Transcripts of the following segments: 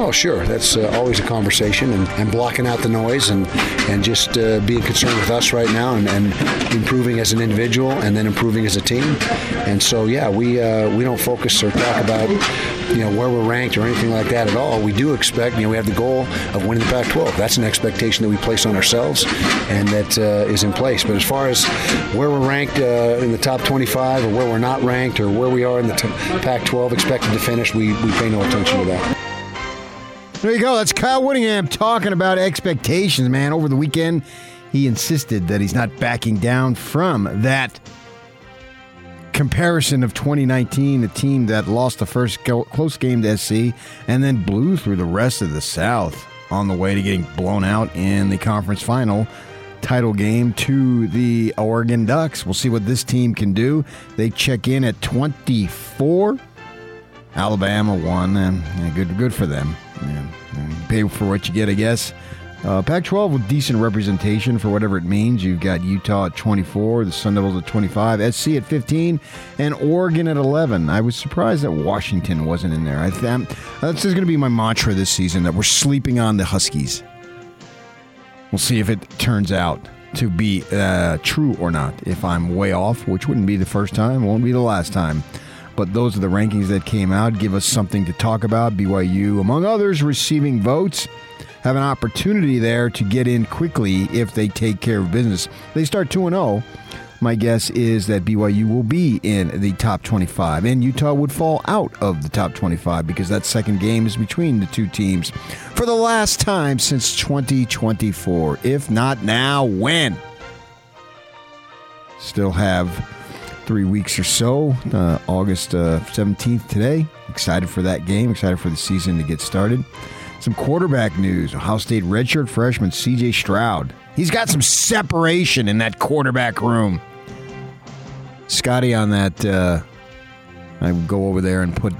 Oh, sure. That's uh, always a conversation and, and blocking out the noise and, and just uh, being concerned with us right now and, and improving as an individual and then improving as a team. And so, yeah, we uh, we don't focus or talk about you know where we're ranked or anything like that at all. We do expect, you know, we have the goal of winning the Pac-12. That's an expectation that we place on ourselves and that uh, is in place. But as far as where we're ranked uh, in the top 25 or where we're not ranked or where we are in the t- Pac-12 expected to finish, we, we pay no attention to that. There you go. That's Kyle Whittingham talking about expectations, man. Over the weekend, he insisted that he's not backing down from that comparison of 2019, the team that lost the first close game to SC and then blew through the rest of the South on the way to getting blown out in the conference final title game to the Oregon Ducks. We'll see what this team can do. They check in at 24. Alabama won, and good good for them. Yeah, pay for what you get, I guess. Uh, Pac-12 with decent representation for whatever it means. You've got Utah at 24, the Sun Devils at 25, SC at 15, and Oregon at 11. I was surprised that Washington wasn't in there. I th- that's going to be my mantra this season that we're sleeping on the Huskies. We'll see if it turns out to be uh, true or not. If I'm way off, which wouldn't be the first time, won't be the last time but those are the rankings that came out. Give us something to talk about. BYU, among others, receiving votes, have an opportunity there to get in quickly if they take care of business. They start 2 0. My guess is that BYU will be in the top 25, and Utah would fall out of the top 25 because that second game is between the two teams for the last time since 2024. If not now, when? Still have three weeks or so. Uh, August uh, 17th today. Excited for that game. Excited for the season to get started. Some quarterback news. Ohio State redshirt freshman CJ Stroud. He's got some separation in that quarterback room. Scotty on that. Uh, I go over there and put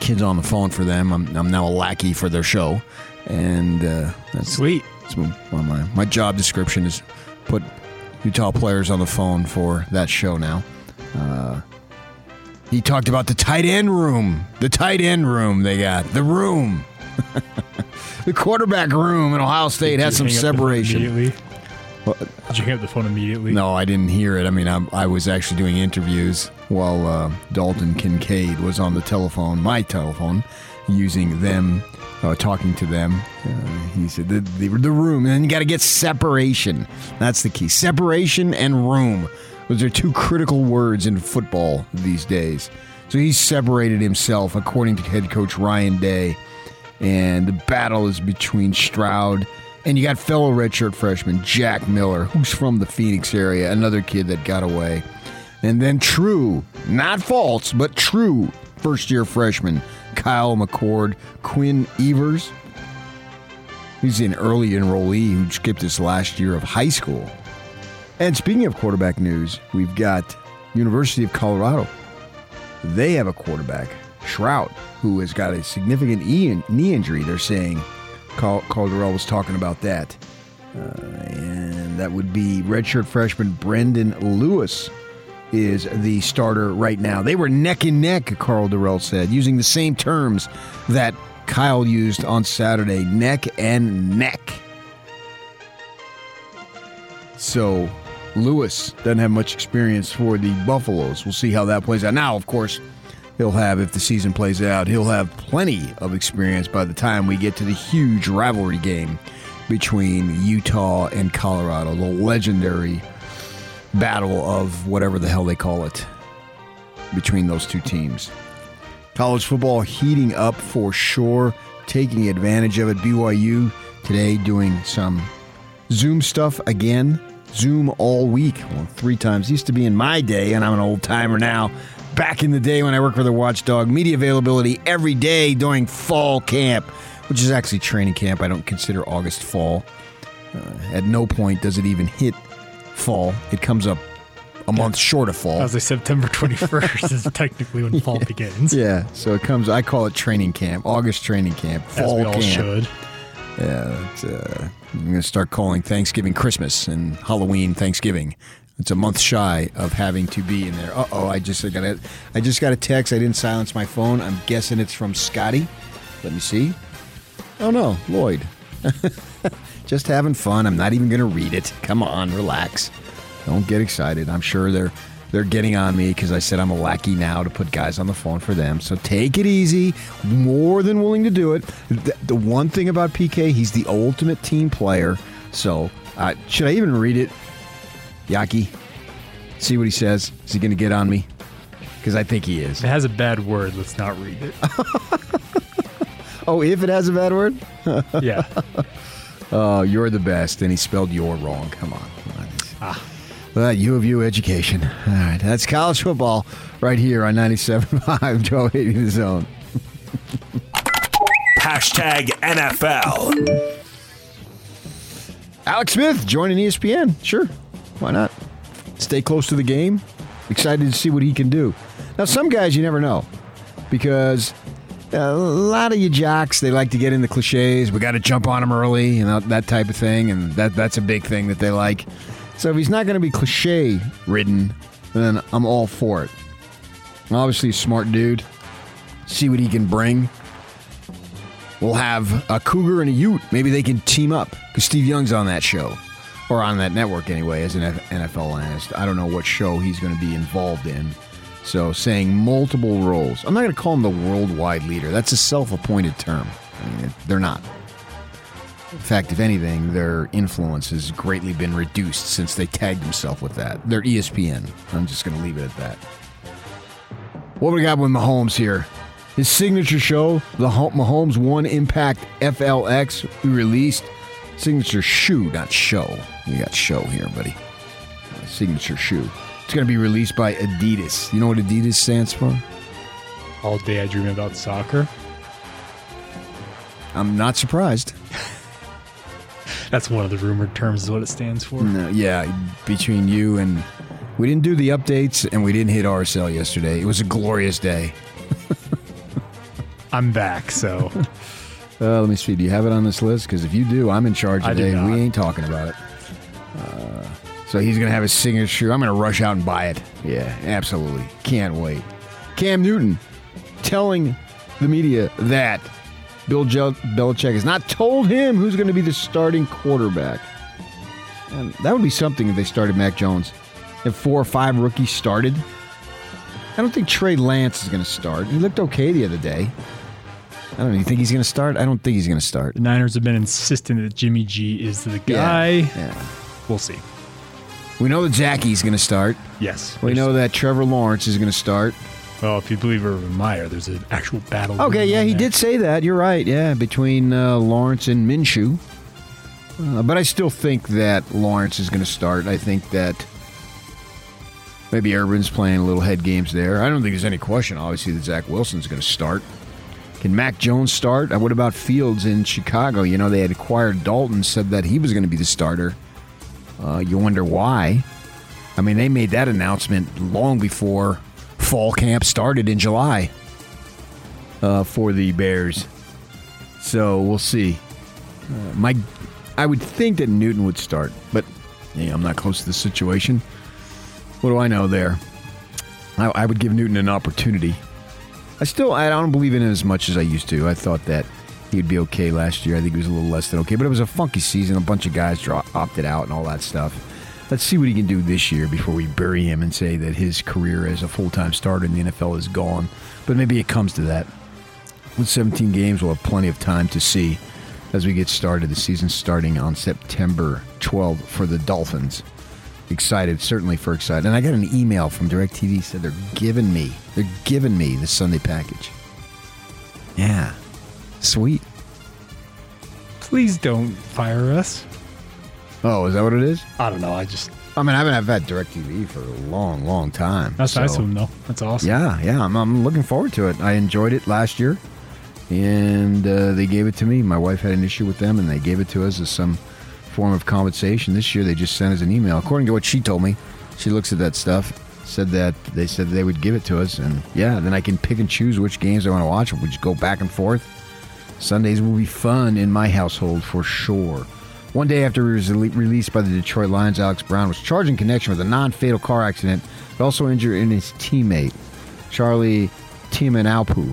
kids on the phone for them. I'm, I'm now a lackey for their show, and uh, that's sweet. That's my, my my job description is put Utah players on the phone for that show now. Uh, he talked about the tight end room, the tight end room they got, the room, the quarterback room in Ohio State has some hang up the phone separation. Immediately? Did you hang up the phone immediately? No, I didn't hear it. I mean, I, I was actually doing interviews while uh, Dalton Kincaid was on the telephone, my telephone, using them, uh, talking to them. Uh, he said the, the, the room, and you got to get separation. That's the key. Separation and room. Those are two critical words in football these days. So he separated himself, according to head coach Ryan Day. And the battle is between Stroud and you got fellow redshirt freshman Jack Miller, who's from the Phoenix area, another kid that got away. And then true, not false, but true first year freshman Kyle McCord, Quinn Evers. He's an early enrollee who skipped his last year of high school. And speaking of quarterback news, we've got University of Colorado. They have a quarterback, Shrout, who has got a significant knee injury. They're saying Cal- Calderell was talking about that. Uh, and that would be redshirt freshman Brendan Lewis is the starter right now. They were neck and neck, Karl Dorrell said, using the same terms that Kyle used on Saturday neck and neck. So Lewis doesn't have much experience for the Buffaloes. We'll see how that plays out. Now, of course, he'll have, if the season plays out, he'll have plenty of experience by the time we get to the huge rivalry game between Utah and Colorado, the legendary battle of whatever the hell they call it between those two teams. College football heating up for sure, taking advantage of it. BYU today doing some Zoom stuff again. Zoom all week, well, three times. Used to be in my day, and I'm an old timer now. Back in the day when I worked for the Watchdog, media availability every day during fall camp, which is actually training camp. I don't consider August fall. Uh, at no point does it even hit fall. It comes up a month short of fall. I was like September 21st is technically when fall begins. Yeah, so it comes. I call it training camp, August training camp, fall As we all camp. should. Yeah, it's, uh, I'm gonna start calling Thanksgiving Christmas and Halloween Thanksgiving. It's a month shy of having to be in there. Uh oh, I just I got a, I just got a text. I didn't silence my phone. I'm guessing it's from Scotty. Let me see. Oh no, Lloyd. just having fun. I'm not even gonna read it. Come on, relax. Don't get excited. I'm sure they're they're getting on me because I said I'm a lackey now to put guys on the phone for them. So take it easy. More than willing to do it. The, the one thing about PK, he's the ultimate team player. So uh, should I even read it? Yaki, see what he says. Is he going to get on me? Because I think he is. It has a bad word, let's not read it. Oh, if it has a bad word? yeah. Oh, you're the best. And he spelled your wrong. Come on. Come on. Ah. Well, U of U education. All right. That's college football right here on 97.5 Joe 80 the zone. Hashtag NFL. Alex Smith joining ESPN. Sure. Why not? Stay close to the game. Excited to see what he can do. Now, some guys you never know because a lot of you jocks, they like to get in the cliches. We got to jump on them early, you know, that type of thing. And that that's a big thing that they like. So if he's not going to be cliche ridden, then I'm all for it. Obviously, a smart dude. See what he can bring. We'll have a cougar and a ute. Maybe they can team up because Steve Young's on that show, or on that network anyway, as an NFL analyst. I don't know what show he's going to be involved in. So, saying multiple roles. I'm not going to call him the worldwide leader. That's a self-appointed term. I mean, they're not. In fact, if anything, their influence has greatly been reduced since they tagged themselves with that. They're ESPN. I'm just going to leave it at that. What we got with Mahomes here? His signature show, the Mahomes One Impact FLX, we released. Signature shoe, not show. We got show here, buddy. Signature shoe. It's going to be released by Adidas. You know what Adidas stands for? All day I dream about soccer. I'm not surprised. That's one of the rumored terms, is what it stands for. No, yeah, between you and we didn't do the updates and we didn't hit RSL yesterday. It was a glorious day. I'm back, so Uh, let me see. Do you have it on this list? Because if you do, I'm in charge today. We ain't talking about it. So he's gonna have his signature. I'm gonna rush out and buy it. Yeah, absolutely. Can't wait. Cam Newton telling the media that Bill Jel- Belichick has not told him who's going to be the starting quarterback. And that would be something if they started Mac Jones. If four or five rookies started, I don't think Trey Lance is going to start. He looked okay the other day. I don't know. You think he's going to start? I don't think he's going to start. the Niners have been insistent that Jimmy G is the guy. Yeah. We'll see. We know that Zackie's going to start. Yes. We know that Trevor Lawrence is going to start. Well, if you believe Urban Meyer, there's an actual battle. Okay, yeah, he there. did say that. You're right. Yeah, between uh, Lawrence and Minshew. Uh, but I still think that Lawrence is going to start. I think that maybe Urban's playing a little head games there. I don't think there's any question, obviously, that Zach Wilson's going to start. Can Mac Jones start? Uh, What about Fields in Chicago? You know, they had acquired Dalton, said that he was going to be the starter. Uh, you wonder why. I mean, they made that announcement long before fall camp started in July uh, for the Bears. So we'll see. Uh, my, I would think that Newton would start, but yeah, I'm not close to the situation. What do I know there? I, I would give Newton an opportunity. I still, I don't believe in him as much as I used to. I thought that he'd be okay last year. I think he was a little less than okay, but it was a funky season. A bunch of guys opted out and all that stuff. Let's see what he can do this year before we bury him and say that his career as a full time starter in the NFL is gone. But maybe it comes to that. With 17 games, we'll have plenty of time to see as we get started. The season starting on September 12th for the Dolphins. Excited, certainly for excited. And I got an email from DirecTV said they're giving me, they're giving me the Sunday package. Yeah, sweet. Please don't fire us. Oh, is that what it is? I don't know. I just I mean, I haven't had that DirecTV for a long, long time. that's nice of them though. That's awesome. Yeah, yeah, I'm, I'm looking forward to it. I enjoyed it last year, and uh, they gave it to me. My wife had an issue with them, and they gave it to us as some form of compensation. This year they just sent us an email. According to what she told me, she looks at that stuff. Said that they said they would give it to us, and yeah, then I can pick and choose which games I want to watch. We just go back and forth. Sundays will be fun in my household for sure. One day after he was released by the Detroit Lions, Alex Brown was charged in connection with a non-fatal car accident, but also injured in his teammate, Charlie Tiamanaupu.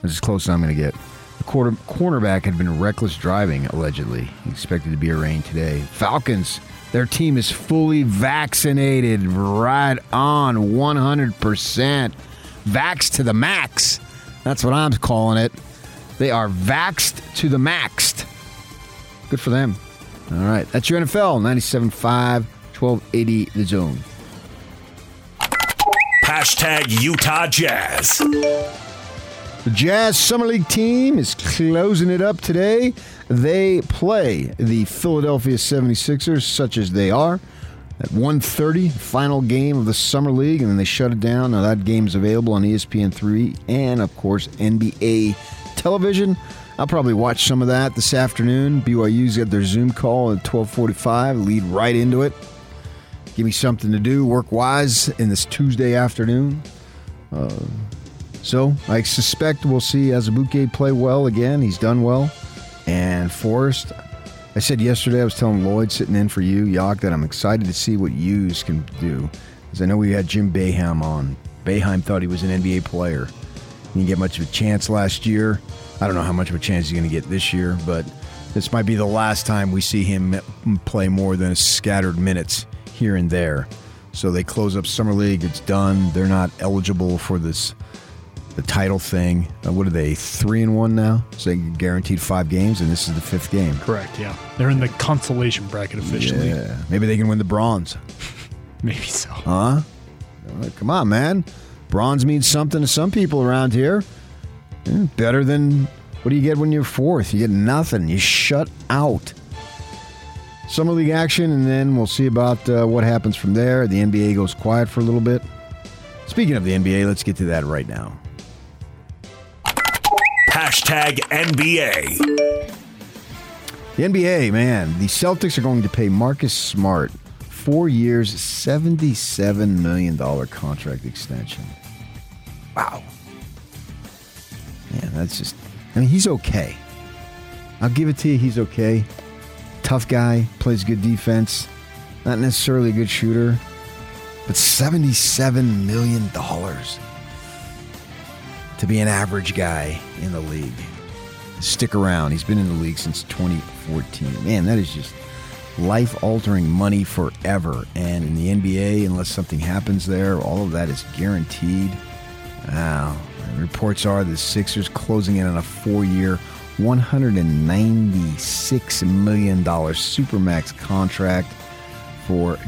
That's as close as I'm going to get. The quarter, cornerback had been reckless driving, allegedly. He expected to be arraigned today. Falcons, their team is fully vaccinated. Right on, 100%. Vax to the max. That's what I'm calling it. They are vaxed to the maxed. Good for them. All right. That's your NFL 97.5, 1280 The Zone. Hashtag Utah Jazz. The Jazz Summer League team is closing it up today. They play the Philadelphia 76ers, such as they are, at 1.30, final game of the Summer League, and then they shut it down. Now that game is available on ESPN3 and, of course, NBA television. I'll probably watch some of that this afternoon. BYU's got their Zoom call at 12:45. Lead right into it. Give me something to do work-wise in this Tuesday afternoon. Uh, so I suspect we'll see Azubuike play well again. He's done well. And Forrest, I said yesterday, I was telling Lloyd sitting in for you, Yock, that I'm excited to see what Hughes can do. Because I know we had Jim Boeheim on. Boeheim thought he was an NBA player. He didn't get much of a chance last year. I don't know how much of a chance he's going to get this year, but this might be the last time we see him play more than scattered minutes here and there. So they close up summer league. It's done. They're not eligible for this the title thing. Uh, what are they? Three and one now. So they guaranteed five games, and this is the fifth game. Correct. Yeah, they're in the consolation bracket officially. Yeah, maybe they can win the bronze. maybe so. Huh? Come on, man. Bronze means something to some people around here. Yeah, better than what do you get when you're fourth? You get nothing. You shut out. Summer League action, and then we'll see about uh, what happens from there. The NBA goes quiet for a little bit. Speaking of the NBA, let's get to that right now. Hashtag NBA. The NBA, man, the Celtics are going to pay Marcus Smart four years, $77 million contract extension. Wow. That's just, I mean, he's okay. I'll give it to you, he's okay. Tough guy, plays good defense, not necessarily a good shooter, but $77 million to be an average guy in the league. Stick around. He's been in the league since 2014. Man, that is just life altering money forever. And in the NBA, unless something happens there, all of that is guaranteed. Wow. Reports are the Sixers closing in on a four year, $196 million Supermax contract for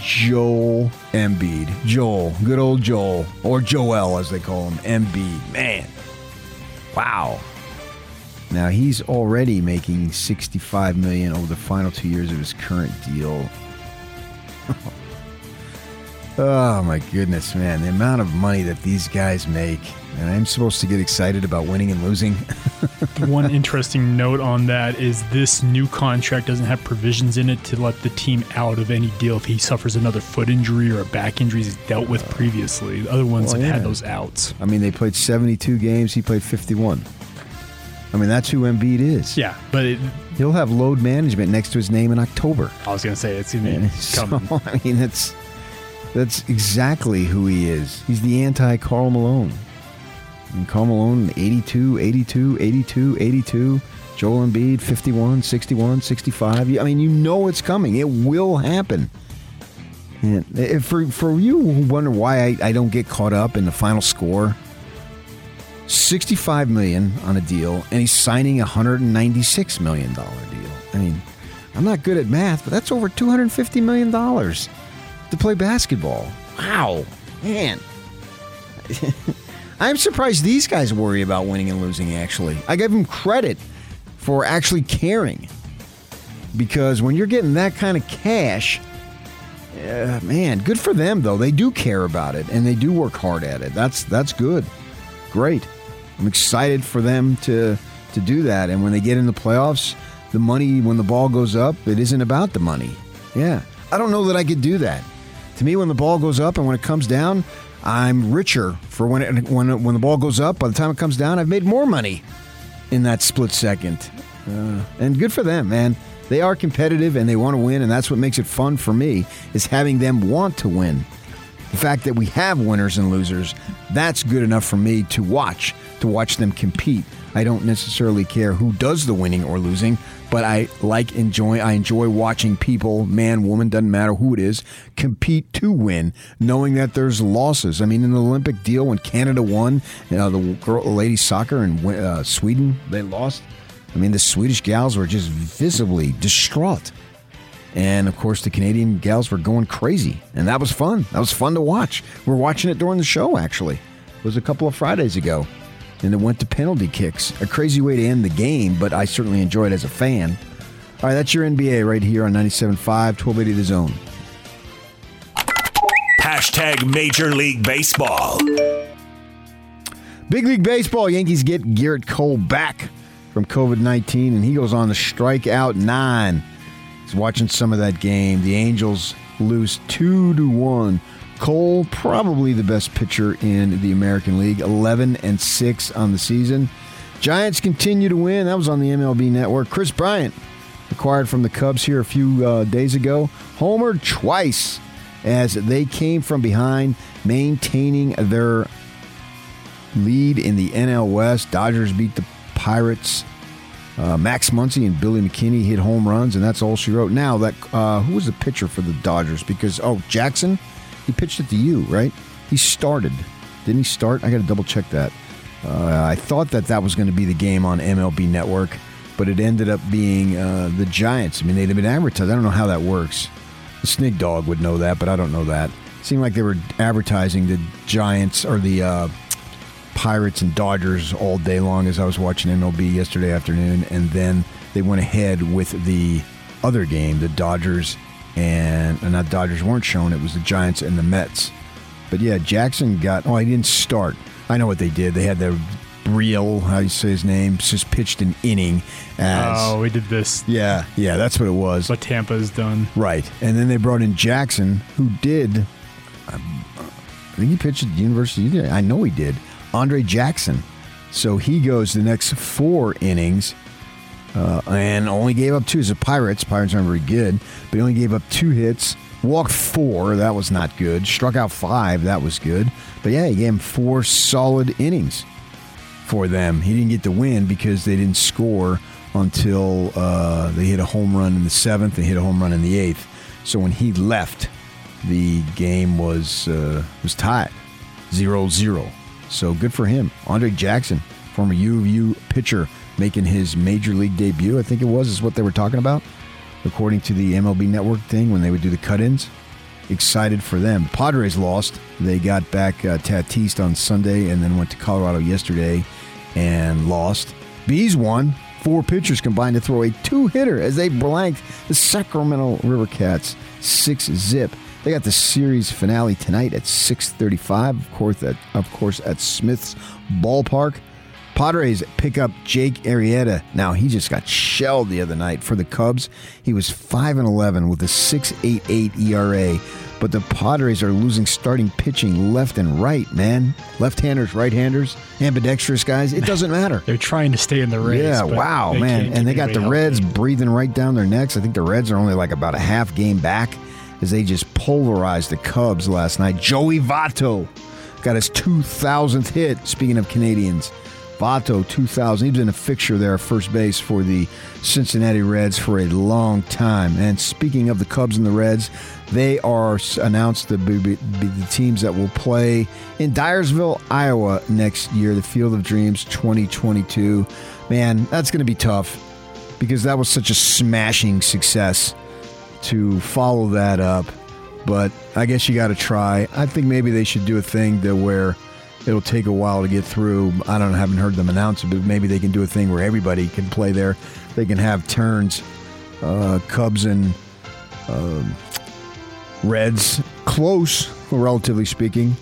Joel Embiid. Joel, good old Joel, or Joel as they call him, Embiid. Man, wow. Now he's already making 65 million over the final two years of his current deal. oh my goodness, man! The amount of money that these guys make and I'm supposed to get excited about winning and losing. One interesting note on that is this new contract doesn't have provisions in it to let the team out of any deal if he suffers another foot injury or a back injury he's dealt with previously. The other ones well, have yeah. had those outs. I mean, they played 72 games, he played 51. I mean, that's who Embiid is. Yeah, but it, he'll have load management next to his name in October. I was going to say it's going to coming. So, I mean, that's that's exactly who he is. He's the anti Karl Malone. And Karl Malone, 82, 82, 82, 82. Joel Embiid, 51, 61, 65. I mean, you know it's coming. It will happen. And for, for you who wonder why I, I don't get caught up in the final score, 65 million on a deal, and he's signing a 196 million dollar deal. I mean, I'm not good at math, but that's over 250 million dollars to play basketball. Wow, man. I'm surprised these guys worry about winning and losing, actually. I give them credit for actually caring. Because when you're getting that kind of cash, uh, man, good for them though. They do care about it and they do work hard at it. That's that's good. Great. I'm excited for them to to do that. And when they get in the playoffs, the money when the ball goes up, it isn't about the money. Yeah. I don't know that I could do that. To me, when the ball goes up and when it comes down, I'm richer for when it, when when the ball goes up. By the time it comes down, I've made more money in that split second. Uh, and good for them, man. They are competitive and they want to win, and that's what makes it fun for me is having them want to win. The fact that we have winners and losers, that's good enough for me to watch, to watch them compete. I don't necessarily care who does the winning or losing, but I like enjoy I enjoy watching people, man, woman, doesn't matter who it is, compete to win, knowing that there's losses. I mean, in the Olympic deal when Canada won, you know, the girl, ladies soccer in uh, Sweden, they lost. I mean, the Swedish gals were just visibly distraught. And of course, the Canadian gals were going crazy. And that was fun. That was fun to watch. We're watching it during the show, actually. It was a couple of Fridays ago. And it went to penalty kicks. A crazy way to end the game, but I certainly enjoyed it as a fan. All right, that's your NBA right here on 97.5, 1280 The Zone. Hashtag Major League Baseball. Big League Baseball, Yankees get Gerrit Cole back from COVID 19, and he goes on to strike out nine. He's watching some of that game. The Angels lose 2 to 1. Cole, probably the best pitcher in the American League, 11 and 6 on the season. Giants continue to win. That was on the MLB network. Kris Bryant, acquired from the Cubs here a few uh, days ago, homered twice as they came from behind, maintaining their lead in the NL West. Dodgers beat the Pirates. Uh, Max Muncy and Billy McKinney hit home runs, and that's all she wrote. Now that uh, who was the pitcher for the Dodgers? Because oh, Jackson, he pitched it to you, right? He started, didn't he start? I got to double check that. Uh, I thought that that was going to be the game on MLB Network, but it ended up being uh, the Giants. I mean, they'd been advertised. I don't know how that works. The Snig Dog would know that, but I don't know that. It seemed like they were advertising the Giants or the uh, Pirates and Dodgers all day long as I was watching MLB yesterday afternoon, and then they went ahead with the other game, the Dodgers and, and not Dodgers weren't shown. It was the Giants and the Mets. But yeah, Jackson got. Oh, he didn't start. I know what they did. They had the Briel, how you say his name, just pitched an inning. As, oh, we did this. Yeah, yeah, that's what it was. What Tampa has done. Right, and then they brought in Jackson, who did. Um, I think he pitched at the University. I know he did. Andre Jackson. So he goes the next four innings uh, and only gave up two. As the Pirates, Pirates aren't very good, but he only gave up two hits, walked four. That was not good. Struck out five. That was good. But yeah, he gave him four solid innings for them. He didn't get the win because they didn't score until uh, they hit a home run in the seventh. They hit a home run in the eighth. So when he left, the game was uh, was tied, 0-0. So good for him. Andre Jackson, former U of U pitcher, making his major league debut. I think it was is what they were talking about, according to the MLB Network thing when they would do the cut-ins. Excited for them. Padres lost. They got back uh, Tatis on Sunday and then went to Colorado yesterday and lost. Bees won. Four pitchers combined to throw a two-hitter as they blanked the Sacramento River Cats six zip. They got the series finale tonight at 6:35, of course at of course at Smith's Ballpark. Padres pick up Jake Arrieta. Now he just got shelled the other night for the Cubs. He was 5 and 11 with a 6.88 ERA. But the Padres are losing starting pitching left and right, man. Left-handers, right-handers, ambidextrous guys. It doesn't matter. They're trying to stay in the race. Yeah, wow, man. And they got the Reds healthy. breathing right down their necks. I think the Reds are only like about a half game back as they just pulverized the Cubs last night. Joey Votto got his 2,000th hit. Speaking of Canadians, Votto 2,000. He was in a fixture there, first base for the Cincinnati Reds for a long time. And speaking of the Cubs and the Reds, they are announced to be, be, be the teams that will play in Dyersville, Iowa next year, the Field of Dreams 2022. Man, that's going to be tough because that was such a smashing success to follow that up. But I guess you got to try. I think maybe they should do a thing to where it'll take a while to get through. I don't know, haven't heard them announce it, but maybe they can do a thing where everybody can play there. They can have turns, uh, Cubs and um, Reds, close, relatively speaking,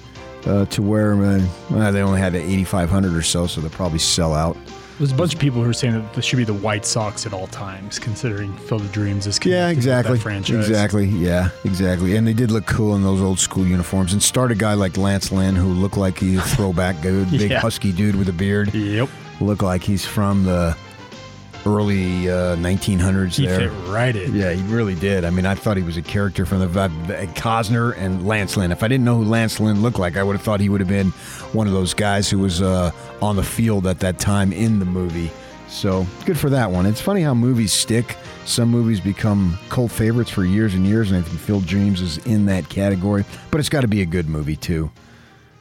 uh, to where uh, they only had 8,500 or so, so they'll probably sell out. There's a bunch of people who are saying that this should be the White Sox at all times, considering Field of Dreams is Yeah, exactly. franchise. Exactly. Yeah, exactly. And they did look cool in those old school uniforms. And start a guy like Lance Lynn, who looked like he's a throwback dude, big Yeah. husky dude with a beard. Yep. Looked like he's from the early uh, 1900s. He there. fit right in. Yeah, he really did. I mean, I thought he was a character from the uh, Costner and Lance Lynn. If I didn't know who Lance Lynn looked like, I would have thought he would have been one of those guys who was uh, on the field at that time in the movie. So good for that one. It's funny how movies stick. Some movies become cult favorites for years and years, and I think Phil Dreams is in that category. But it's got to be a good movie too.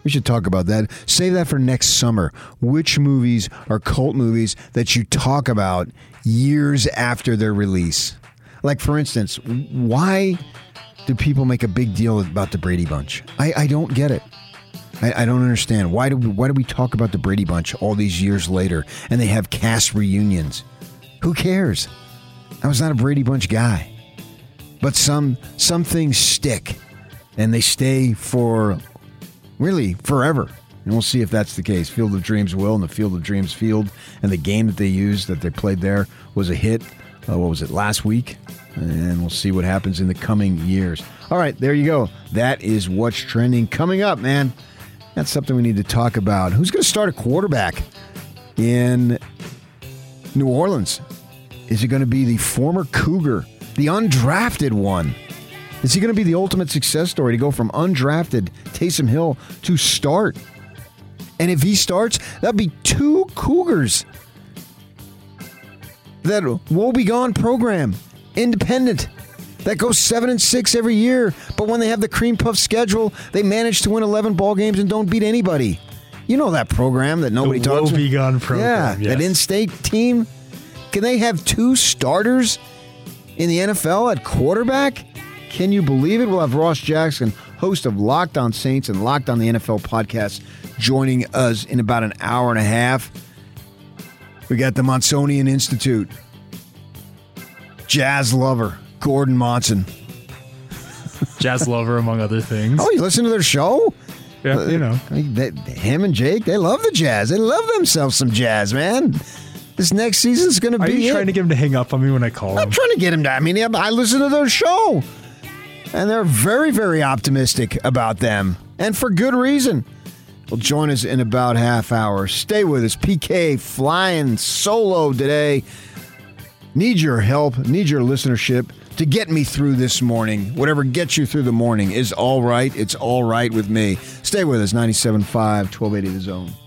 We should talk about that. Save that for next summer. Which movies are cult movies that you talk about years after their release? Like, for instance, why do people make a big deal about the Brady Bunch? I, I don't get it. I, I don't understand. Why do we, why do we talk about the Brady Bunch all these years later and they have cast reunions? Who cares? I was not a Brady Bunch guy. But some some things stick and they stay for really forever. And we'll see if that's the case. Field of Dreams will, and the Field of Dreams field, and the game that they used that they played there was a hit. Uh, what was it last week? And we'll see what happens in the coming years. All right, there you go. That is what's trending. Coming up, man. That's something we need to talk about. Who's going to start a quarterback in New Orleans? Is it going to be the former Cougar, the undrafted one? Is he going to be the ultimate success story to go from undrafted Taysom Hill to start? And if he starts, that'd be two Cougars. That woe be gone program, independent, that goes seven and six every year. But when they have the cream puff schedule, they manage to win eleven ball games and don't beat anybody. You know that program that nobody The talks about. woe-begone program, Yeah, that in-state team. Can they have two starters in the NFL at quarterback? Can you believe it? We'll have Ross Jackson, host of Locked On Saints and Locked On the NFL podcast, joining us in about an hour and a half. We got the Monsonian Institute, jazz lover Gordon Monson. Jazz lover, among other things. Oh, you listen to their show? yeah, uh, you know. They, him and Jake, they love the jazz. They love themselves some jazz, man. This next season's going to be. Are you it. trying to get him to hang up on me when I call him? I'm trying to get him to. I mean, I listen to their show, and they're very, very optimistic about them, and for good reason. Will join us in about half hour. Stay with us. PK flying solo today. Need your help. Need your listenership to get me through this morning. Whatever gets you through the morning is all right. It's all right with me. Stay with us. 97.5, 1280 The Zone.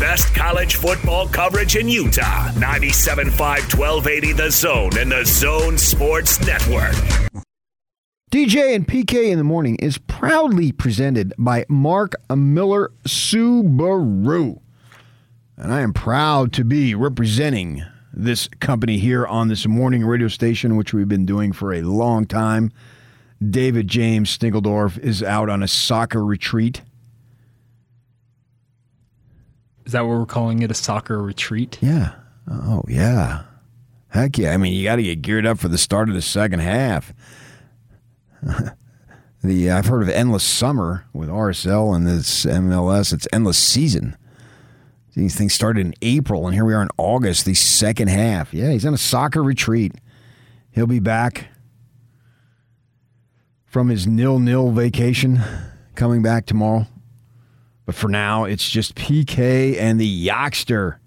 best college football coverage in Utah. 97.5 1280 The Zone and the Zone Sports Network. DJ and PK in the morning is proudly presented by Mark Miller Subaru. And I am proud to be representing this company here on this morning radio station, which we've been doing for a long time. David James Stingeldorf is out on a soccer retreat. Is that what we're calling it? A soccer retreat? Yeah. Oh, yeah. Heck yeah. I mean, you got to get geared up for the start of the second half. the I've heard of endless summer with RSL and this MLS. It's endless season. These things started in April, and here we are in August, the second half. Yeah, he's on a soccer retreat. He'll be back from his nil nil vacation, coming back tomorrow. But for now, it's just PK and the Yockster. I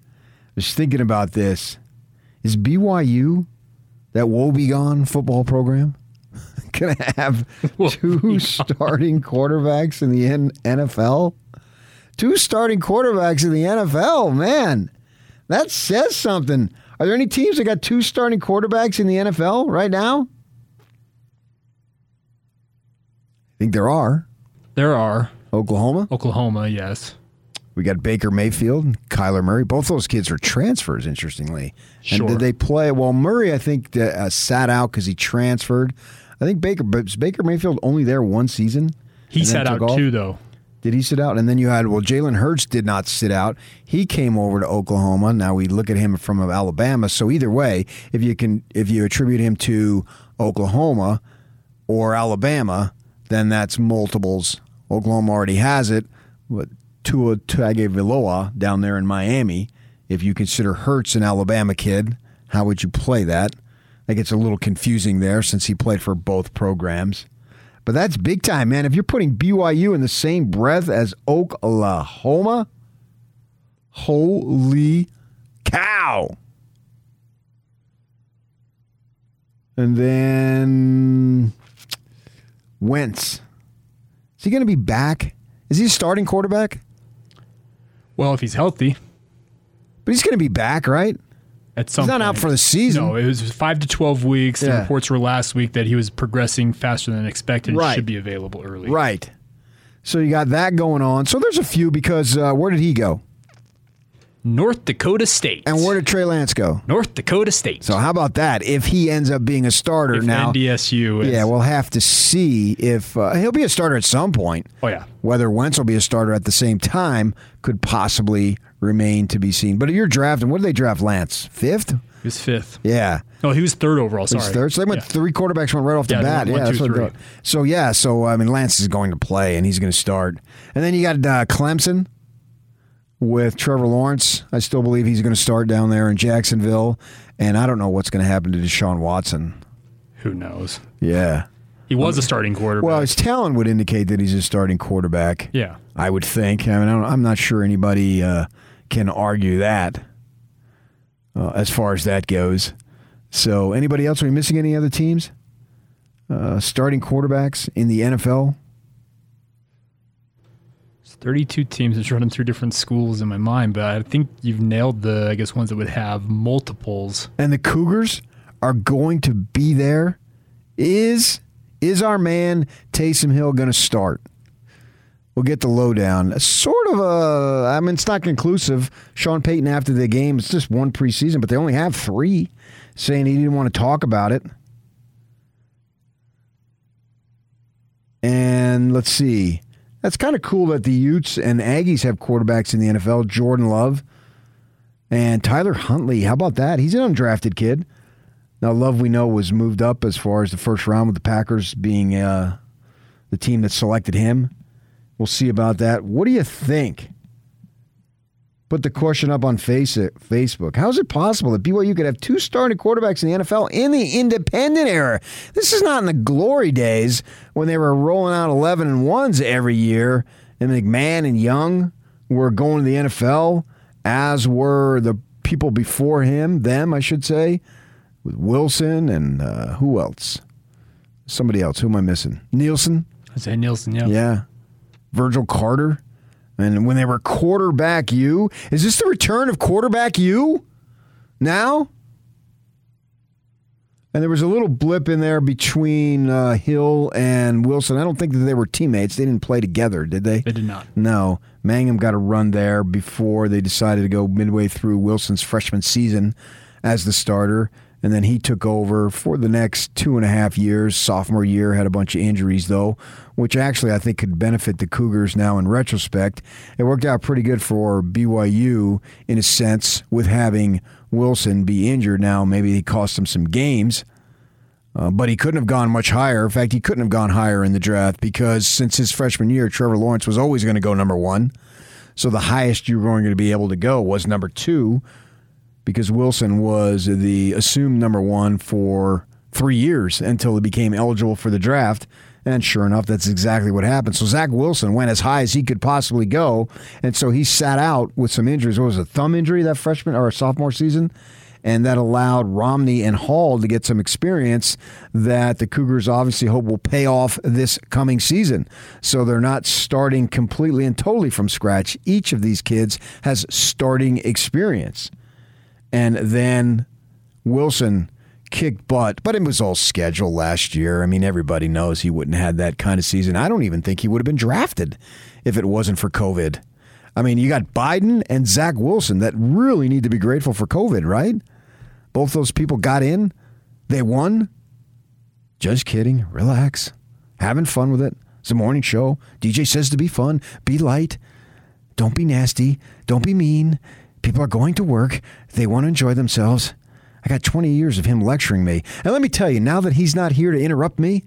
was thinking about this. Is BYU that woebegone football program going to have two starting quarterbacks in the N- NFL? Two starting quarterbacks in the NFL, man. That says something. Are there any teams that got two starting quarterbacks in the NFL right now? I think there are. There are. Oklahoma. Oklahoma, yes. We got Baker Mayfield, Kyler Murray. Both those kids are transfers, interestingly. Sure. And did they play? Well, Murray, I think, uh, sat out because he transferred. I think Baker, but Baker Mayfield only there one season? He sat out off? too, though. Did he sit out? And then you had well, Jalen Hurts did not sit out. He came over to Oklahoma. Now we look at him from Alabama. So either way, if you can, if you attribute him to Oklahoma or Alabama, then that's multiples. Oklahoma already has it, but Tua Tagovailoa down there in Miami. If you consider Hurts an Alabama kid, how would you play that? That gets a little confusing there since he played for both programs. But that's big time, man. If you're putting BYU in the same breath as Oklahoma, holy cow. And then Wentz. Is he going to be back? Is he a starting quarterback? Well, if he's healthy, But he's going to be back, right? at some He's not point. out for the season. No, it was five to twelve weeks. The reports were last week that he was progressing faster than expected. Right. Should be available early. Right. So you got that going on. So there's a few because uh, where did he go? North Dakota State. And where did Trey Lance go? North Dakota State. So how about that? If he ends up being a starter if now, NDSU. Is, yeah, we'll have to see if uh, he'll be a starter at some point. Oh yeah. Whether Wentz will be a starter at the same time could possibly remain to be seen. But you're drafting. What did they draft? Lance fifth? He was fifth. Yeah. No, he was third overall. Sorry. third. So they went Yeah. three quarterbacks went right off the Yeah, bat. one, yeah, that's two, three. So yeah, so I mean Lance is going to play and he's going to start. And then you got uh, Clemson with Trevor Lawrence. I still believe he's going to start down there in Jacksonville. And I don't know what's going to happen to Deshaun Watson. Who knows? Yeah. He was a starting quarterback. Well, his talent would indicate that he's a starting quarterback. yeah. I would think. I mean, I don't, I'm not sure anybody uh, can argue that uh, as far as that goes. So, anybody else? Are we missing any other teams? Uh, starting quarterbacks in the NFL? It's 32 teams that's running through different schools in my mind, but I think you've nailed the, I guess, ones that would have multiples. And the Cougars are going to be there. Is is our man Taysom Hill going to start? We'll get the lowdown. Sort of a, I mean, it's not conclusive. Sean Payton after the game, it's just one preseason, but they only have three, saying he didn't want to talk about it. And let's see. That's kind of cool that the Utes and Aggies have quarterbacks in the NFL. Jordan Love and Tyler Huntley. How about that? He's an undrafted kid. Now, Love, we know, was moved up as far as the first round with the Packers being uh, the team that selected him. We'll see about that. What do you think? Put the question up on face Facebook. How is it possible that BYU could have two starting quarterbacks in the NFL in the independent era? This is not in the glory days when they were rolling out 11 and ones every year, and McMahon and Young were going to the NFL, as were the people before him, them, I should say, with Wilson and uh, who else? Somebody else. Who am I missing? Nielsen? Isaiah Nielsen, yeah. Yeah. Virgil Carter. And when they were quarterback you, is this the return of quarterback you now? And there was a little blip in there between uh, Hill and Wilson. I don't think that they were teammates. They didn't play together, did they? They did not. No. Mangum got a run there before they decided to go midway through Wilson's freshman season as the starter. And then he took over for the next two and a half years. Sophomore year had a bunch of injuries, though, which actually I think could benefit the Cougars now in retrospect. It worked out pretty good for BYU in a sense with having Wilson be injured. Now, maybe he cost them some games. Uh, but he couldn't have gone much higher. In fact, he couldn't have gone higher in the draft because since his freshman year, Trevor Lawrence was always going to go number one. So the highest you were going to be able to go was number two because Wilson was the assumed number one for three years until he became eligible for the draft. And sure enough, that's exactly what happened. So Zach Wilson went as high as he could possibly go. And so he sat out with some injuries. What was a thumb injury that freshman or sophomore season? And that allowed Romney and Hall to get some experience that the Cougars obviously hope will pay off this coming season. So they're not starting completely and totally from scratch. Each of these kids has starting experience. And then Wilson kicked butt, but it was all scheduled last year. I mean, everybody knows he wouldn't have had that kind of season. I don't even think he would have been drafted if it wasn't for COVID. I mean, you got Biden and Zach Wilson that really need to be grateful for COVID, right? Both those people got in, they won. Just kidding. Relax. Having fun with it. It's a morning show. DJ says to be fun, be light, don't be nasty, don't be mean. People are going to work, they want to enjoy themselves. I got 20 years of him lecturing me. And let me tell you, now that he's not here to interrupt me,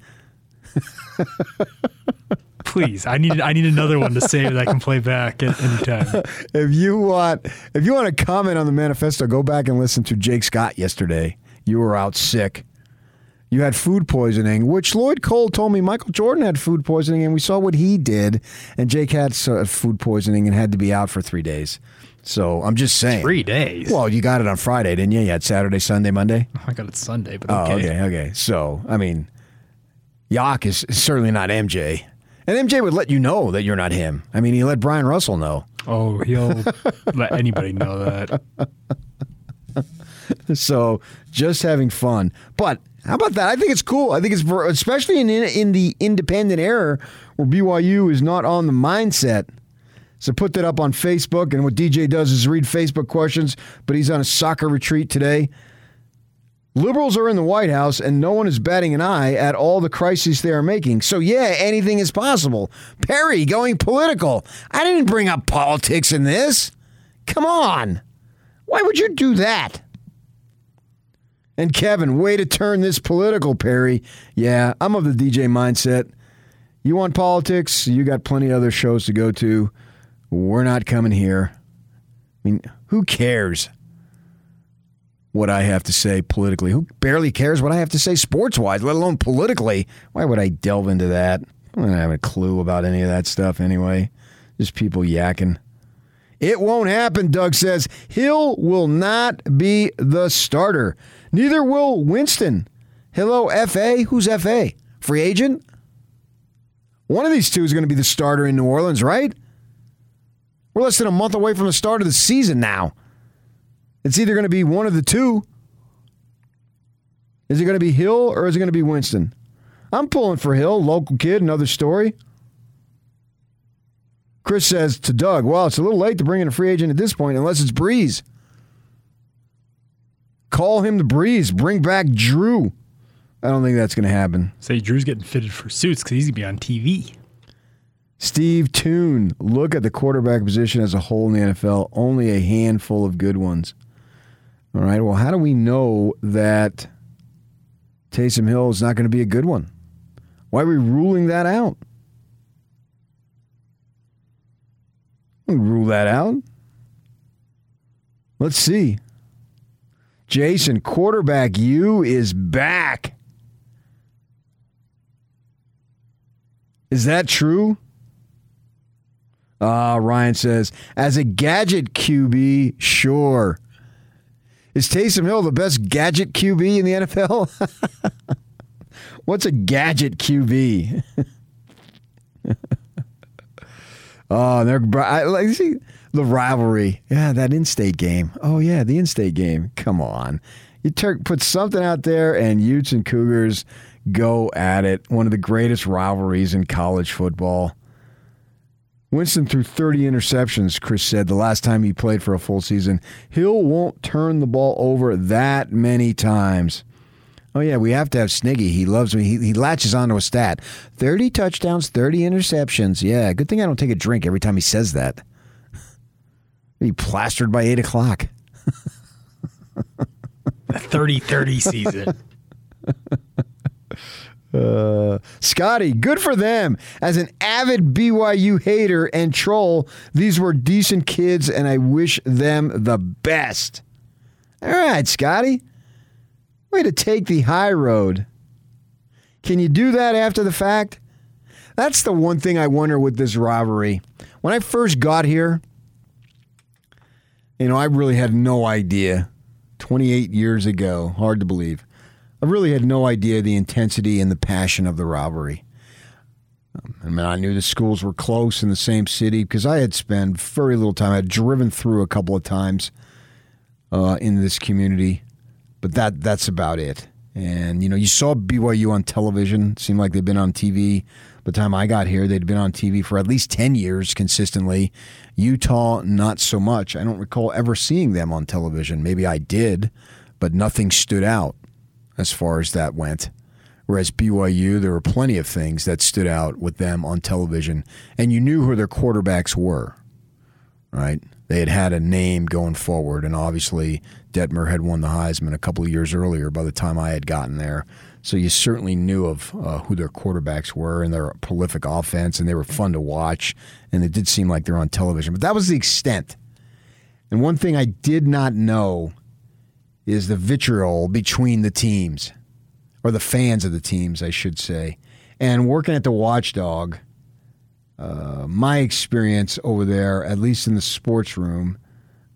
Please, I need I need another one to save that I can play back at any time. if you want if you want to comment on the manifesto, go back and listen to Jake Scott yesterday. You were out sick. You had food poisoning, which Lloyd Cole told me Michael Jordan had food poisoning, and we saw what he did. And Jake had food poisoning and had to be out for three days. So I'm just saying. Three days. Well, you got it on Friday, didn't you? You had Saturday, Sunday, Monday. Oh, I got it Sunday, but Oh, okay. okay, okay. So I mean, Yak is certainly not MJ, and MJ would let you know that you're not him. I mean, he let Bryon Russell know. Oh, he'll let anybody know that. So just having fun. But how about that? I think it's cool. I think it's especially in in the independent era where BYU is not on the mindset. So put that up on Facebook, and what DJ does is read Facebook questions. But he's on a soccer retreat today. Liberals are in the White House, and no one is batting an eye at all the crises they are making. So, yeah, anything is possible. Perry going political. I didn't bring up politics in this. Come on. Why would you do that? And Kevin, way to turn this political, Perry. Yeah, I'm of the DJ mindset. You want politics? You got plenty other shows to go to. We're not coming here. I mean, who cares what I have to say politically? Who barely cares what I have to say sports wise, let alone politically? Why would I delve into that? I don't have a clue about any of that stuff anyway. Just people yakking. It won't happen, Doug says. Hill will not be the starter. Neither will Winston. Hello, FA. Who's FA? Free agent? One of these two is going to be the starter in New Orleans, right? We're less than a month away from the start of the season now. It's either going to be one of the two. Is it going to be Hill or is it going to be Winston? I'm pulling for Hill, local kid, another story. Chris says to Doug, well, it's a little late to bring in a free agent at this point unless it's Brees. Call him the Breeze. Bring back Drew. I don't think that's going to happen. Say Drew's getting fitted for suits because he's gonna be on TV. Steve Toon, look at the quarterback position as a whole in the NFL. Only a handful of good ones. All right. Well, how do we know that Taysom Hill is not going to be a good one? Why are we ruling that out? Rule that out. Let's see. Jason, quarterback you is back. Is that true? Uh, Ryan says, as a gadget QB, sure. Is Taysom Hill the best gadget QB in the NFL? What's a gadget QB? oh, they're I, like see the rivalry. Yeah, that in-state game. Oh yeah, the in-state game. Come on, you tur- put something out there, and Utes and Cougars go at it. One of the greatest rivalries in college football. Winston threw 30 interceptions, Chris said, the last time he played for a full season. Hill won't turn the ball over that many times. Oh, yeah, we have to have Sniggy. He loves me. He, he latches onto a stat 30 touchdowns, 30 interceptions. Yeah, good thing I don't take a drink every time he says that. Be plastered by 8 o'clock. The 30-30 season. Uh, Scotty, good for them. As an avid BYU hater and troll, these were decent kids, and I wish them the best. All right, Scotty. Way to take the high road. Can you do that after the fact? That's the one thing I wonder with this rivalry. When I first got here, you know, I really had no idea. 28 years ago, hard to believe. I really had no idea the intensity and the passion of the rivalry. Um, I mean, I knew the schools were close in the same city because I had spent very little time. I had driven through a couple of times uh, in this community, but that that's about it. And, you know, you saw BYU on television. It seemed like they'd been on TV. By the time I got here, they'd been on TV for at least 10 years consistently. Utah, not so much. I don't recall ever seeing them on television. Maybe I did, but nothing stood out as far as that went. Whereas BYU, there were plenty of things that stood out with them on television, and you knew who their quarterbacks were, right? They had had a name going forward, and obviously Detmer had won the Heisman a couple of years earlier by the time I had gotten there. So you certainly knew of uh, who their quarterbacks were and their prolific offense, and they were fun to watch, and it did seem like they're on television. But that was the extent. And one thing I did not know is the vitriol between the teams or the fans of the teams, I should say. And working at the Watchdog, uh, my experience over there, at least in the sports room,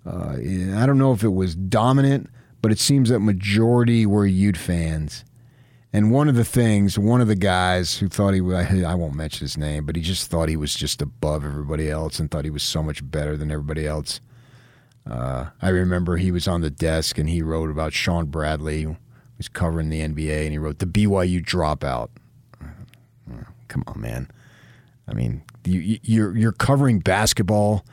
uh, I don't know if it was dominant, but it seems that majority were Ute fans. And one of the things, one of the guys who thought he, I won't mention his name, but he just thought he was just above everybody else and thought he was so much better than everybody else. Uh, I remember he was on the desk and he wrote about Shawn Bradley, He was covering the NBA, and he wrote the BYU dropout. Come on, man. I mean, you, you're you're covering basketball,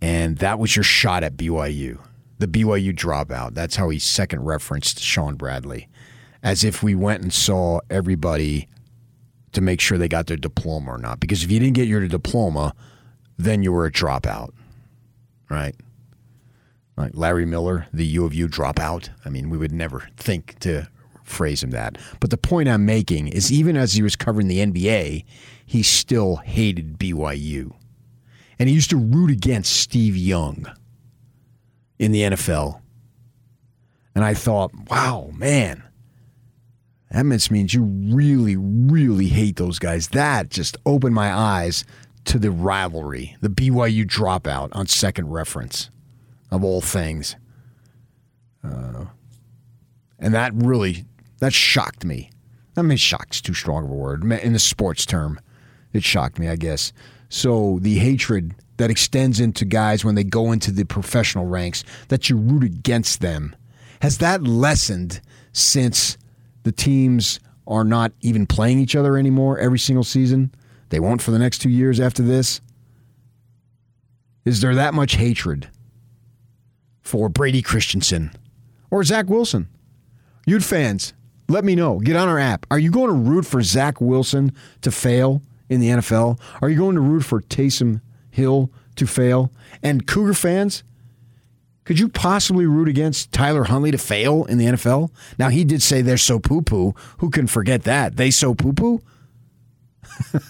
and that was your shot at BYU, the BYU dropout. That's how he second referenced Shawn Bradley, as if we went and saw everybody to make sure they got their diploma or not. Because if you didn't get your diploma, then you were a dropout, right? Like Larry Miller, the U of U dropout. I mean, we would never think to phrase him that. But the point I'm making is even as he was covering the NBA, he still hated BYU. And he used to root against Steve Young in the NFL. And I thought, wow, man, that means you really, really hate those guys. That just opened my eyes to the rivalry, the BYU dropout on second reference of all things. Uh, and that really that shocked me. I mean, shock's too strong of a word in the sports term. It shocked me, I guess. So the hatred that extends into guys when they go into the professional ranks, that you root against them, has that lessened since the teams are not even playing each other anymore every single season? They won't for the next two years after this. Is there that much hatred? For Brady Christensen or Zach Wilson. Ute fans, let me know. Get on our app. Are you going to root for Zach Wilson to fail in the NFL? Are you going to root for Taysom Hill to fail? And Cougar fans, could you possibly root against Tyler Huntley to fail in the NFL? Now, he did say they're so poo poo. Who can forget that? They so poo poo?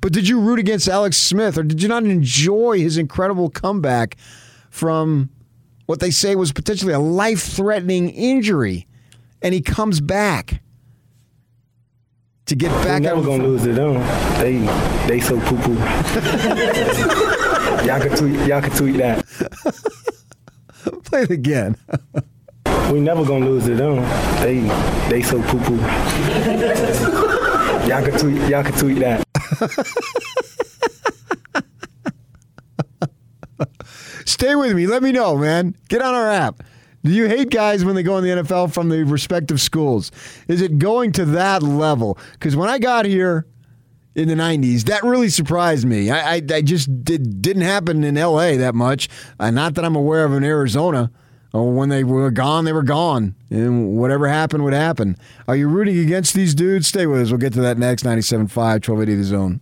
But did you root against Alex Smith or did you not enjoy his incredible comeback from what they say was potentially a life threatening injury? And he comes back to get back. We're never gonna lose to them. They they so poo poo. y'all can tweet y'all can tweet that. Play it again. we never gonna lose to them. They they so poo poo. y'all can tweet y'all can tweet that. Stay with me. Let me know, man. Get on our app. Do you hate guys when they go in the NFL from the respective schools? Is it going to that level? Because when I got here in the 90s, that really surprised me. I, I, I just did, didn't happen in LA that much. Uh, not that I'm aware of in Arizona. Oh, when they were gone, they were gone. And whatever happened would happen. Are you rooting against these dudes? Stay with us. We'll get to that next. 97.5, 1280 The Zone.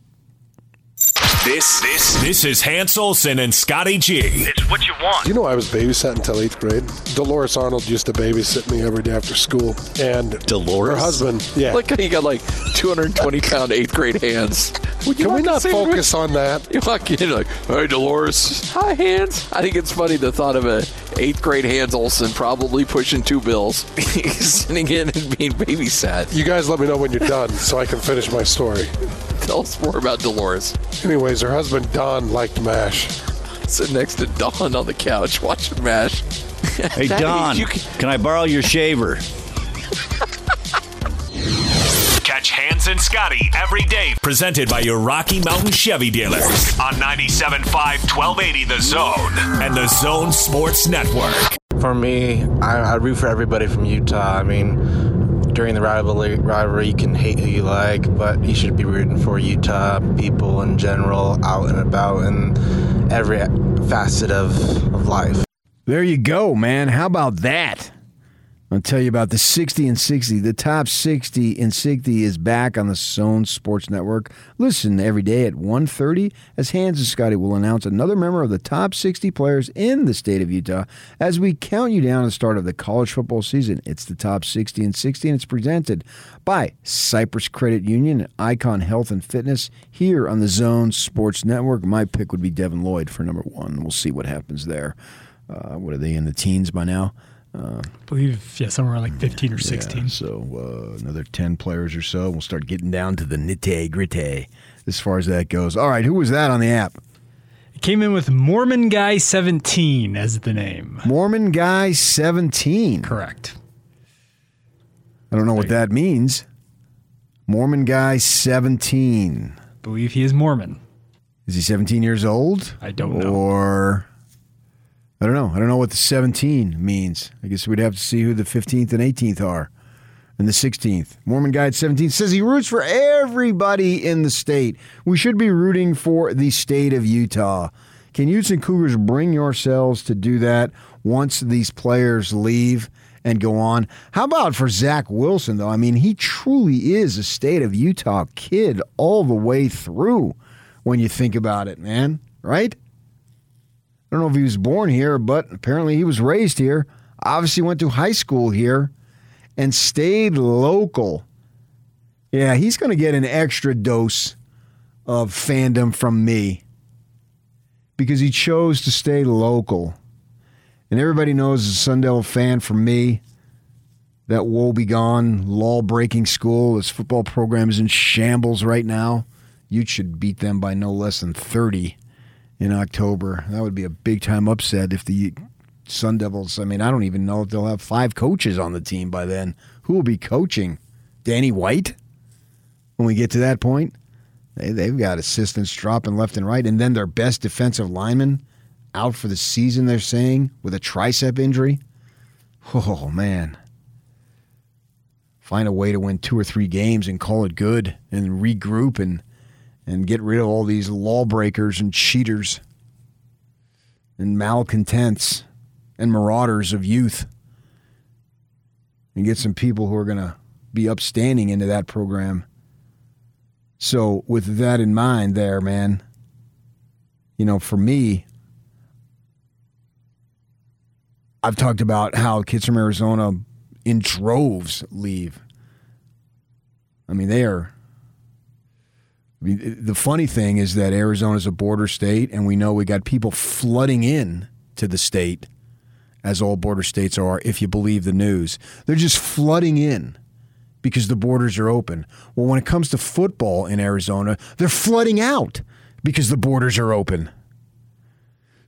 This this this is Hans Olsen and Scotty G. It's what you want. You know, I was babysat until eighth grade. Dolores Arnold used to babysit me every day after school, and Dolores, her husband, yeah, like he got like 220 pound eighth grade hands. Can we not focus on that? You walk in like, hey Dolores, hi Hans. I think it's funny the thought of a eighth grade Hans Olsen probably pushing two bills, sitting in and being babysat. You guys let me know when you're done so I can finish my story. Tell us more about Dolores. Anyways, her husband Don liked MASH. Sitting next to Don on the couch watching MASH. Hey, Don, can... can I borrow your shaver? Catch Hans and Scotty every day, presented by your Rocky Mountain Chevy dealers on 97.5 1280 The Zone and The Zone Sports Network. For me, I, I root for everybody from Utah. I mean, during the rivalry, rivalry, you can hate who you like, but you should be rooting for Utah people in general, out and about, in every facet of, of life. There you go, man. How about that? I'll tell you about the 60 and 60. The top 60 and 60 is back on the Zone Sports Network. Listen every day at 1.30 as Hans and Scotty will announce another member of the top 60 players in the state of Utah as we count you down to the start of the college football season. It's the top 60 and 60, and it's presented by Cyprus Credit Union and Icon Health and Fitness here on the Zone Sports Network. My pick would be Devin Lloyd for number one. We'll see what happens there. Uh, what are they in the teens by now? Uh, I believe, yeah, somewhere around like 15 or 16. Yeah, so uh, another 10 players or so. We'll start getting down to the nitty gritty as far as that goes. All right, who was that on the app? It came in with Mormon Guy 17 as the name. Mormon Guy 17. Correct. I don't know what that means. Mormon Guy 17. I believe he is Mormon. Is he 17 years old? I don't know. Or I don't know. I don't know what the 17 means. I guess we'd have to see who the 15th and 18th are. And the 16th. Mormon Guide 17 says he roots for everybody in the state. We should be rooting for the state of Utah. Can Utes and Cougars bring yourselves to do that once these players leave and go on? How about for Zach Wilson, though? I mean, he truly is a state of Utah kid all the way through when you think about it, man, right? I don't know if he was born here, but apparently he was raised here. Obviously went to high school here and stayed local. Yeah, he's going to get an extra dose of fandom from me because he chose to stay local. And everybody knows as a Sun Devil fan from me, that woe begone, law breaking school. This football program is in shambles right now. You should beat them by no less than 30 in October. That would be a big time upset if the Sun Devils. I mean, I don't even know if they'll have five coaches on the team by then. Who will be coaching? Danny White? When we get to that point, they, they've got assistants dropping left and right, and then their best defensive lineman out for the season. They're saying with a tricep injury. Oh man. Find a way to win two or three games and call it good and regroup and and get rid of all these lawbreakers and cheaters and malcontents and marauders of youth and get some people who are going to be upstanding into that program. So, with that in mind, there, man, you know, for me, I've talked about how kids from Arizona in droves leave. I mean, they are The funny thing is that Arizona is a border state, and we know we got people flooding in to the state, as all border states are, if you believe the news. They're just flooding in because the borders are open. Well, when it comes to football in Arizona, they're flooding out because the borders are open.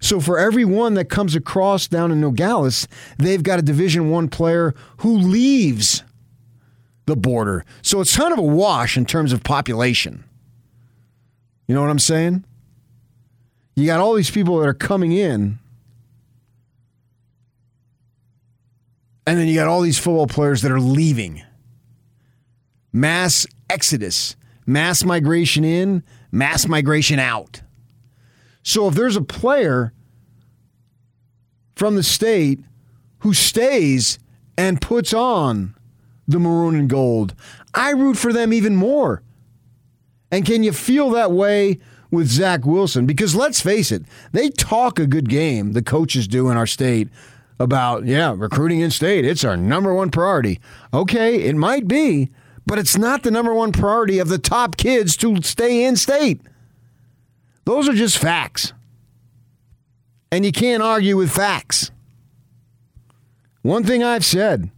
So for every one that comes across down in Nogales, they've got a Division One player who leaves the border. So it's kind of a wash in terms of population. You know what I'm saying? You got all these people that are coming in, and then you got all these football players that are leaving. Mass exodus, mass migration in, mass migration out. So if there's a player from the state who stays and puts on the maroon and gold, I root for them even more and can you feel that way with Zach Wilson? Because let's face it, they talk a good game, the coaches do in our state, about, yeah, recruiting in state. It's our number one priority. Okay, it might be, but it's not the number one priority of the top kids to stay in state. Those are just facts. And you can't argue with facts. One thing I've said,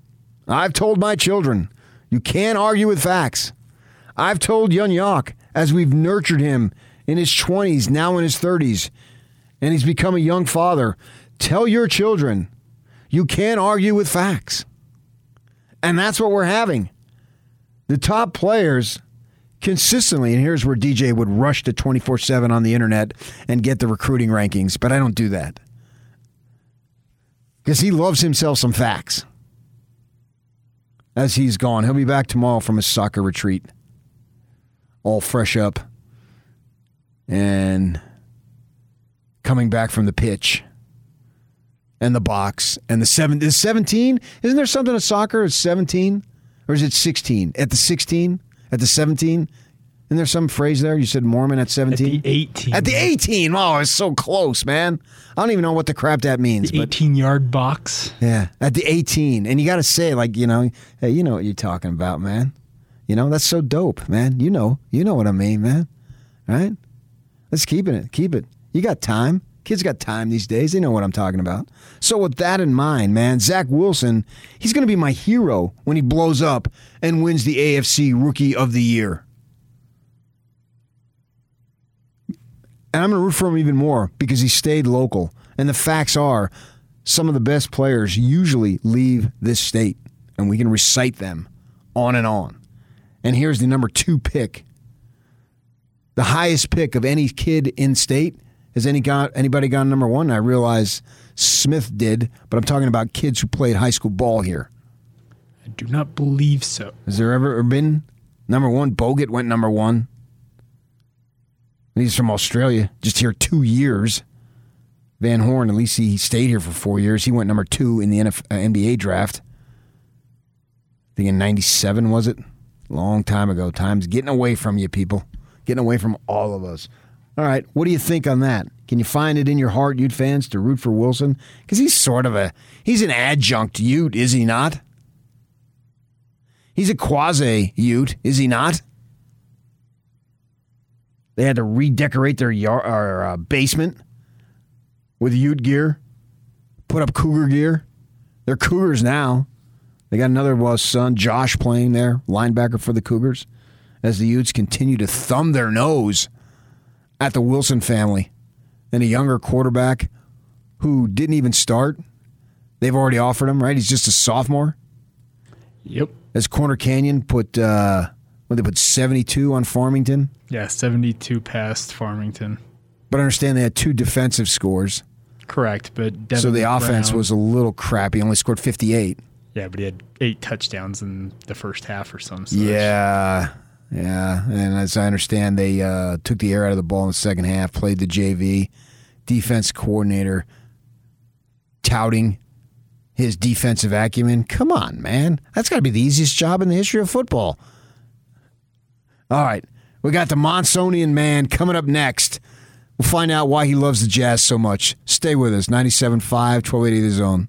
I've told my children, you can't argue with facts. I've told Yun Yok, as we've nurtured him in his 20s, now in his 30s, and he's become a young father. Tell your children you can't argue with facts. And that's what we're having. The top players consistently, and here's where DJ would rush to 24 7 on the internet and get the recruiting rankings, but I don't do that. because he loves himself some facts. As he's gone, he'll be back tomorrow from his soccer retreat, all fresh up and coming back from the pitch and the box and the seven is 17 isn't there something in soccer it's 17 or is it 16 at the 16 at the 17 isn't there some phrase there? You said mormon at 17 At the 18. at the 18 oh it's so close man. I don't even know what the crap that means The but 18 yard box. yeah at the 18 and you got to say like you know hey you know what you're talking about man you know that's so dope man. You know you know what i mean man. Right? Let's keep it keep it. You got time. Kids got time these days. They know what i'm talking about. So with that in mind man zach wilson he's going to be my hero when he blows up and wins the afc rookie of the year. And I'm going to root for him even more because he stayed local. And the facts are, some of the best players usually leave this state, and we can recite them on and on. And here's the number two pick, the highest pick of any kid in state. Has any got anybody gone number one? I realize Smith did, but I'm talking about kids who played high school ball here. I do not believe so. Has there ever been number one? Bogut went number one. He's from Australia, just here two years. Van Horn, at least he stayed here for four years. He went number two in the uh, NBA draft. I think in 97, was it? Long time ago. Time's getting away from you, people. Getting away from all of us. All right, what do you think on that? Can you find it in your heart, Ute fans, to root for Wilson? Because he's sort of a, he's an adjunct Ute, is he not? He's a quasi Ute, is he not? They had to redecorate their yard, or, uh, basement with Ute gear, put up Cougar gear. They're Cougars now. They got another son, Josh, playing there, linebacker for the Cougars, as the Utes continue to thumb their nose at the Wilson family and a younger quarterback who didn't even start. They've already offered him, right? He's just a sophomore. Yep. As Corner Canyon put, uh, what they put 72 on Farmington. Yeah, 72 past Farmington. But I understand they had two defensive scores. Correct, but Devin so the offense was a little crappy. Only scored 58. Yeah, but he had eight touchdowns in the first half or some such. Yeah. Yeah. And as I understand, they uh, took the air out of the ball in the second half, played the JV defense coordinator touting his defensive acumen. Come on, man. That's got to be the easiest job in the history of football. All right. We got the Monsonian man coming up next. We'll find out why he loves the Jazz so much. Stay with us. 97.5, 1280 The Zone.